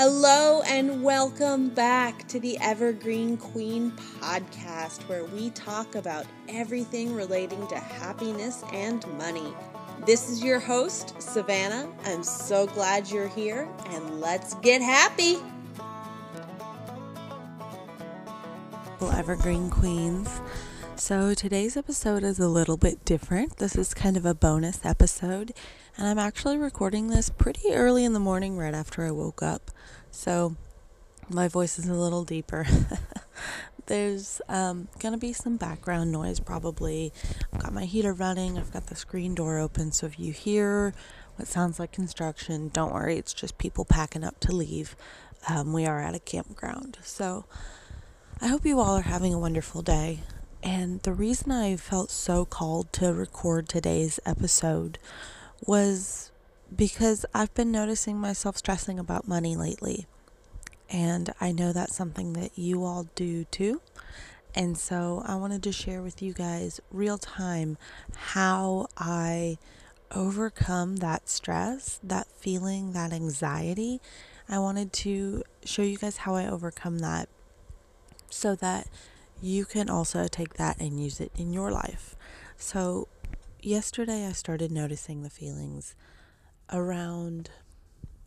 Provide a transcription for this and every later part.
Hello and welcome back to the Evergreen Queen podcast, where we talk about everything relating to happiness and money. This is your host, Savannah. I'm so glad you're here, and let's get happy. Evergreen Queens. So today's episode is a little bit different. This is kind of a bonus episode, and I'm actually recording this pretty early in the morning right after I woke up. So my voice is a little deeper. There's um, going to be some background noise probably. I've got my heater running, I've got the screen door open, so if you hear what sounds like construction, don't worry, it's just people packing up to leave. Um, we are at a campground. So I hope you all are having a wonderful day. And the reason I felt so called to record today's episode was because I've been noticing myself stressing about money lately. And I know that's something that you all do too. And so I wanted to share with you guys real time how I overcome that stress, that feeling, that anxiety. I wanted to show you guys how I overcome that so that you can also take that and use it in your life. So, yesterday I started noticing the feelings around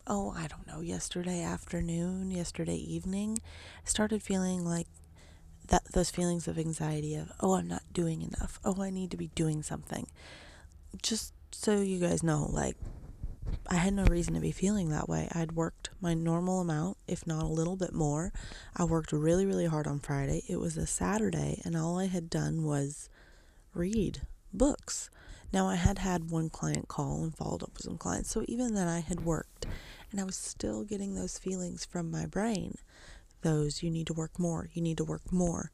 oh, I don't know, yesterday afternoon, yesterday evening, I started feeling like that those feelings of anxiety of, oh, I'm not doing enough. Oh, I need to be doing something. Just so you guys know, like I had no reason to be feeling that way. I'd worked my normal amount, if not a little bit more. I worked really, really hard on Friday. It was a Saturday, and all I had done was read books. Now, I had had one client call and followed up with some clients, so even then I had worked, and I was still getting those feelings from my brain. Those, you need to work more, you need to work more,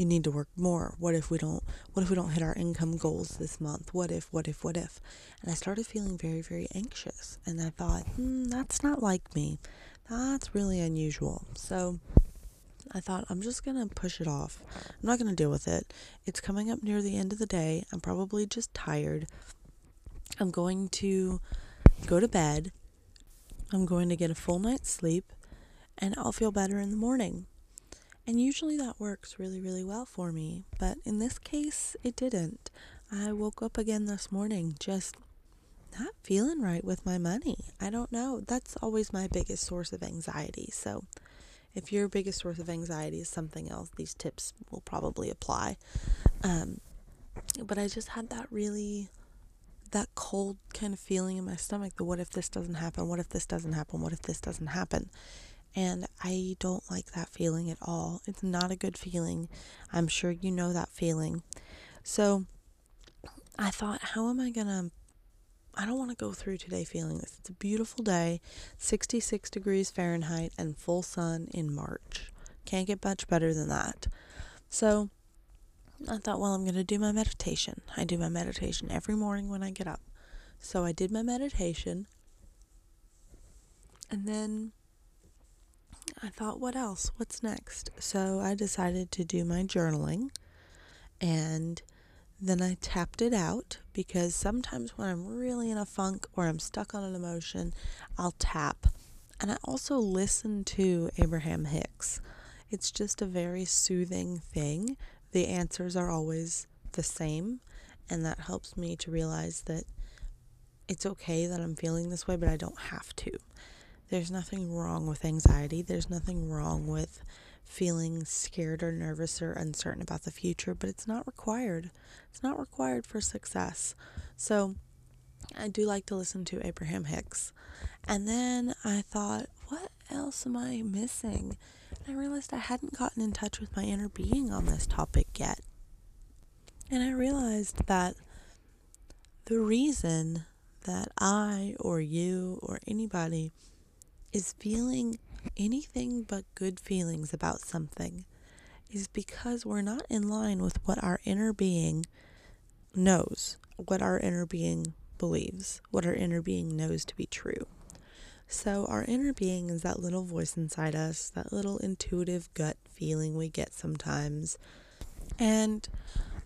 you need to work more. What if we don't, what if we don't hit our income goals this month? What if, what if, what if? And I started feeling very, very anxious, and I thought, hmm, that's not like me. That's really unusual. So, I thought, I'm just going to push it off. I'm not going to deal with it. It's coming up near the end of the day. I'm probably just tired. I'm going to go to bed. I'm going to get a full night's sleep, and I'll feel better in the morning. And usually that works really, really well for me. But in this case, it didn't. I woke up again this morning just not feeling right with my money. I don't know. That's always my biggest source of anxiety. So, if your biggest source of anxiety is something else, these tips will probably apply. Um, but I just had that really, that cold kind of feeling in my stomach the what if this doesn't happen? What if this doesn't happen? What if this doesn't happen? And I don't like that feeling at all. It's not a good feeling. I'm sure you know that feeling. So I thought, how am I going to I don't want to go through today feeling this. It's a beautiful day, 66 degrees Fahrenheit, and full sun in March. Can't get much better than that. So I thought, well, I'm going to do my meditation. I do my meditation every morning when I get up. So I did my meditation. And then I thought, what else? What's next? So I decided to do my journaling. And then I tapped it out because sometimes when I'm really in a funk or I'm stuck on an emotion, I'll tap. And I also listen to Abraham Hicks. It's just a very soothing thing. The answers are always the same, and that helps me to realize that it's okay that I'm feeling this way, but I don't have to. There's nothing wrong with anxiety. There's nothing wrong with feeling scared or nervous or uncertain about the future, but it's not required. It's not required for success. So I do like to listen to Abraham Hicks. And then I thought, what else am I missing? And I realized I hadn't gotten in touch with my inner being on this topic yet. And I realized that the reason that I or you or anybody is feeling anything but good feelings about something is because we're not in line with what our inner being knows, what our inner being believes, what our inner being knows to be true. So, our inner being is that little voice inside us, that little intuitive gut feeling we get sometimes. And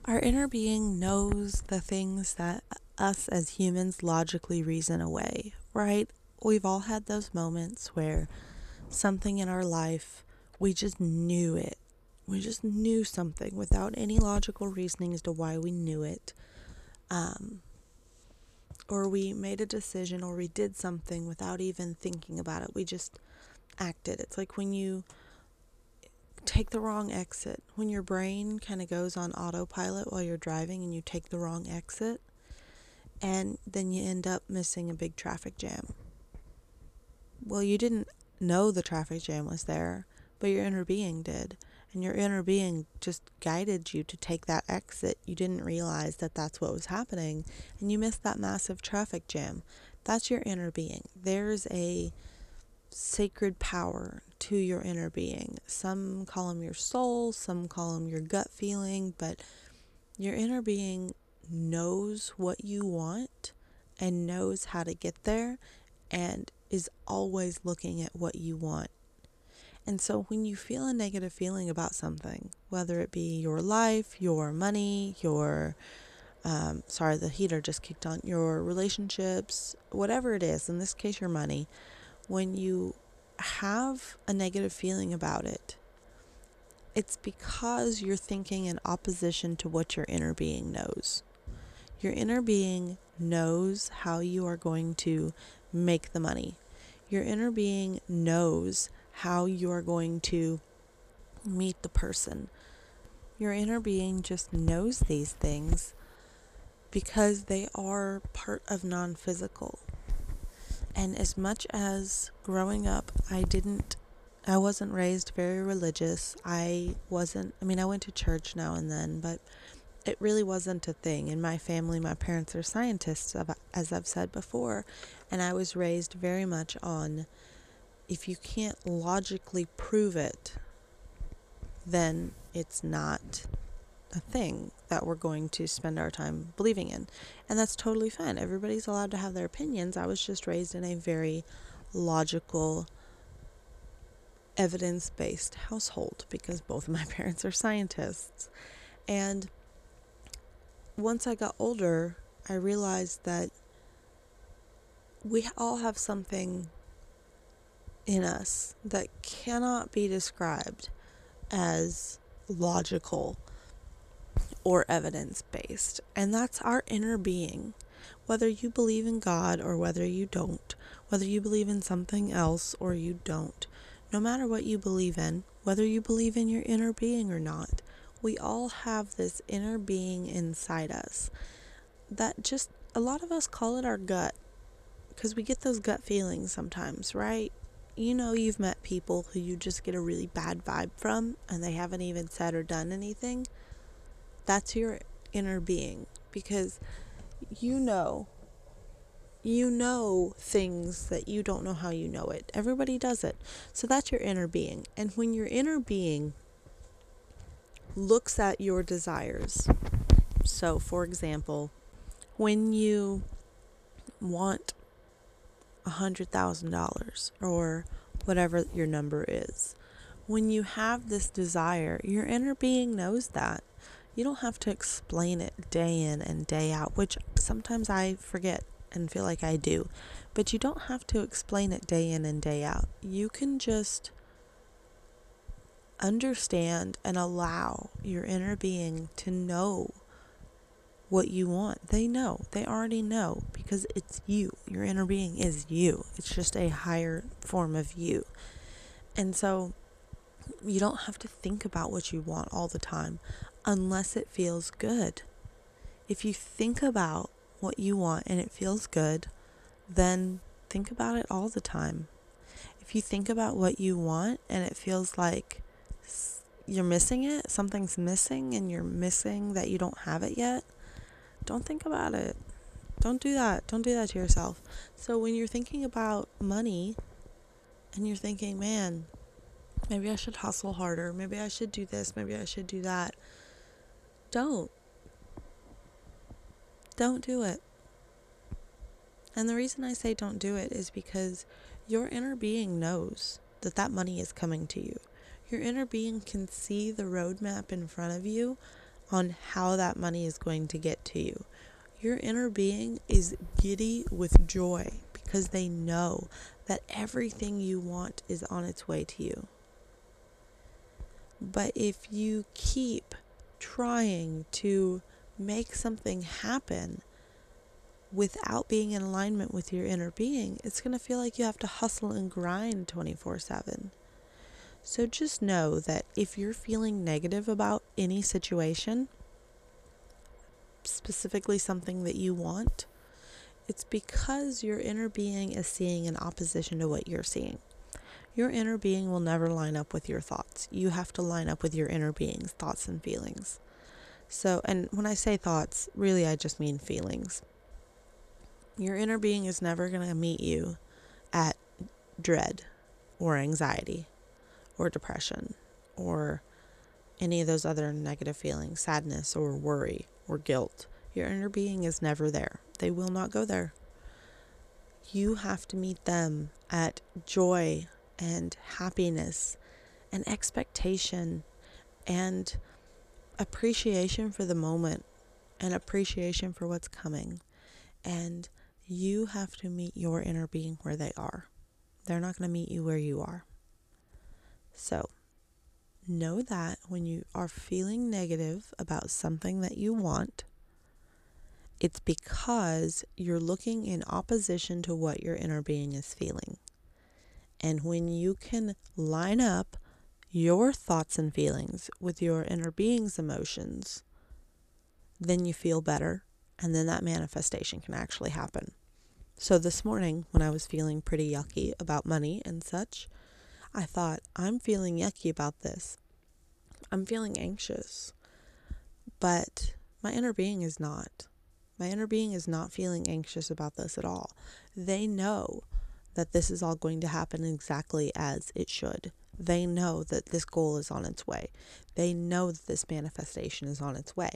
our inner being knows the things that us as humans logically reason away, right? We've all had those moments where something in our life, we just knew it. We just knew something without any logical reasoning as to why we knew it. Um, or we made a decision or we did something without even thinking about it. We just acted. It's like when you take the wrong exit, when your brain kind of goes on autopilot while you're driving and you take the wrong exit, and then you end up missing a big traffic jam. Well, you didn't know the traffic jam was there, but your inner being did. And your inner being just guided you to take that exit. You didn't realize that that's what was happening, and you missed that massive traffic jam. That's your inner being. There's a sacred power to your inner being. Some call them your soul, some call them your gut feeling, but your inner being knows what you want and knows how to get there and is always looking at what you want. And so when you feel a negative feeling about something, whether it be your life, your money, your um, sorry, the heater just kicked on, your relationships, whatever it is, in this case, your money, when you have a negative feeling about it, it's because you're thinking in opposition to what your inner being knows. Your inner being knows how you are going to make the money. Your inner being knows how you are going to meet the person. Your inner being just knows these things because they are part of non physical. And as much as growing up, I didn't, I wasn't raised very religious. I wasn't, I mean, I went to church now and then, but it really wasn't a thing. In my family, my parents are scientists, as I've said before, and I was raised very much on if you can't logically prove it, then it's not a thing that we're going to spend our time believing in. And that's totally fine. Everybody's allowed to have their opinions. I was just raised in a very logical, evidence based household because both of my parents are scientists. And once I got older, I realized that we all have something in us that cannot be described as logical or evidence based. And that's our inner being. Whether you believe in God or whether you don't, whether you believe in something else or you don't, no matter what you believe in, whether you believe in your inner being or not, we all have this inner being inside us that just a lot of us call it our gut because we get those gut feelings sometimes, right? You know, you've met people who you just get a really bad vibe from and they haven't even said or done anything that's your inner being because you know you know things that you don't know how you know it. Everybody does it. So that's your inner being. And when your inner being looks at your desires, so for example, when you want a hundred thousand dollars or whatever your number is, when you have this desire, your inner being knows that you don't have to explain it day in and day out, which sometimes I forget and feel like I do. But you don't have to explain it day in and day out. You can just understand and allow your inner being to know what you want. They know. They already know because it's you. Your inner being is you. It's just a higher form of you. And so you don't have to think about what you want all the time unless it feels good. If you think about what you want and it feels good, then think about it all the time. If you think about what you want and it feels like you're missing it, something's missing, and you're missing that you don't have it yet, don't think about it. Don't do that. Don't do that to yourself. So when you're thinking about money and you're thinking, man, maybe I should hustle harder, maybe I should do this, maybe I should do that don't. Don't do it. And the reason I say don't do it is because your inner being knows that that money is coming to you. Your inner being can see the roadmap in front of you on how that money is going to get to you. Your inner being is giddy with joy because they know that everything you want is on its way to you. But if you keep trying to make something happen without being in alignment with your inner being, it's going to feel like you have to hustle and grind 24 7. So just know that if you're feeling negative about any situation, specifically something that you want, it's because your inner being is seeing in opposition to what you're seeing. Your inner being will never line up with your thoughts. You have to line up with your inner being's thoughts and feelings. So, and when I say thoughts, really I just mean feelings. Your inner being is never going to meet you at dread or anxiety or depression or any of those other negative feelings, sadness or worry or guilt. Your inner being is never there. They will not go there. You have to meet them at joy and happiness and expectation and appreciation for the moment and appreciation for what's coming. And you have to meet your inner being where they are. They're not going to meet you where you are. So, know that when you are feeling negative about something that you want, it's because you're looking in opposition to what your inner being is feeling. And when you can line up your thoughts and feelings with your inner being's emotions, then you feel better, and then that manifestation can actually happen. So this morning, when I was feeling pretty yucky about money and such, I thought, I'm feeling yucky about this. I'm feeling anxious. But my inner being is not. My inner being is not feeling anxious about this at all. They know that this is all going to happen exactly as it should. They know that this goal is on its way. They know that this manifestation is on its way.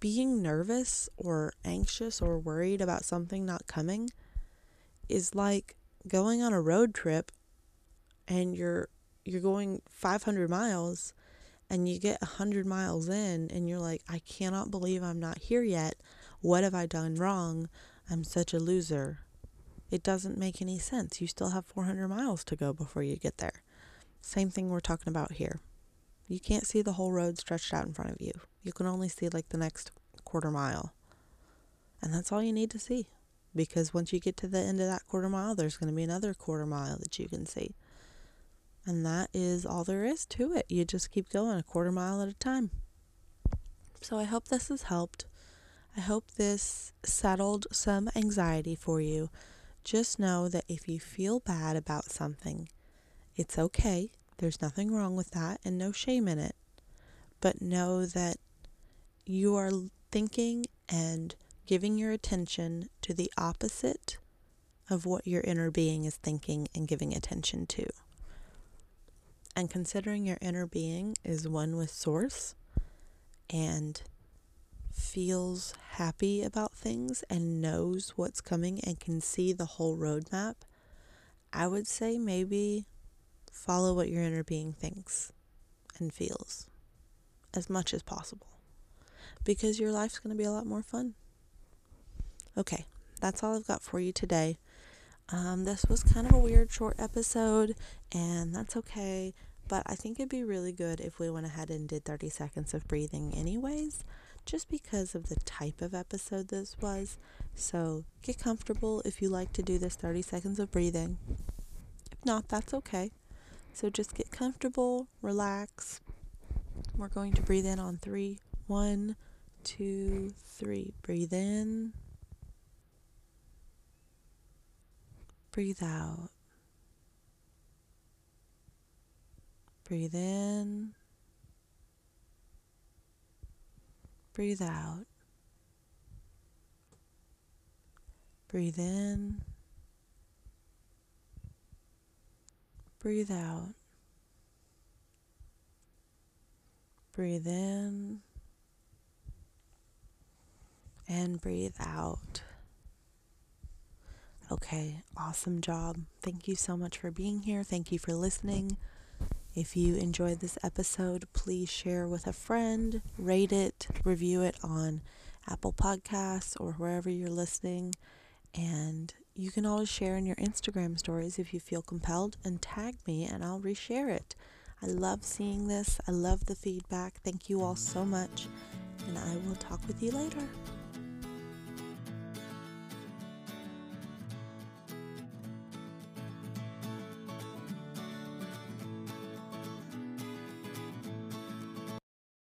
Being nervous or anxious or worried about something not coming is like going on a road trip and you're you're going 500 miles and you get 100 miles in and you're like I cannot believe I'm not here yet. What have I done wrong? I'm such a loser. It doesn't make any sense. You still have 400 miles to go before you get there. Same thing we're talking about here. You can't see the whole road stretched out in front of you. You can only see like the next quarter mile. And that's all you need to see. Because once you get to the end of that quarter mile, there's going to be another quarter mile that you can see. And that is all there is to it. You just keep going a quarter mile at a time. So I hope this has helped. I hope this settled some anxiety for you. Just know that if you feel bad about something, it's okay. There's nothing wrong with that and no shame in it. But know that you are thinking and giving your attention to the opposite of what your inner being is thinking and giving attention to. And considering your inner being is one with Source and feels happy about things and knows what's coming and can see the whole roadmap, I would say maybe follow what your inner being thinks and feels as much as possible because your life's going to be a lot more fun. Okay, that's all I've got for you today. Um, this was kind of a weird short episode, and that's okay. But I think it'd be really good if we went ahead and did 30 seconds of breathing, anyways, just because of the type of episode this was. So get comfortable if you like to do this 30 seconds of breathing. If not, that's okay. So just get comfortable, relax. We're going to breathe in on three. One, two, three. Breathe in. Breathe out. Breathe in. Breathe out. Breathe in. Breathe out. Breathe in. And breathe out. Okay, awesome job. Thank you so much for being here. Thank you for listening. If you enjoyed this episode, please share with a friend, rate it, review it on Apple Podcasts or wherever you're listening. And you can always share in your Instagram stories if you feel compelled and tag me and I'll reshare it. I love seeing this. I love the feedback. Thank you all so much. And I will talk with you later.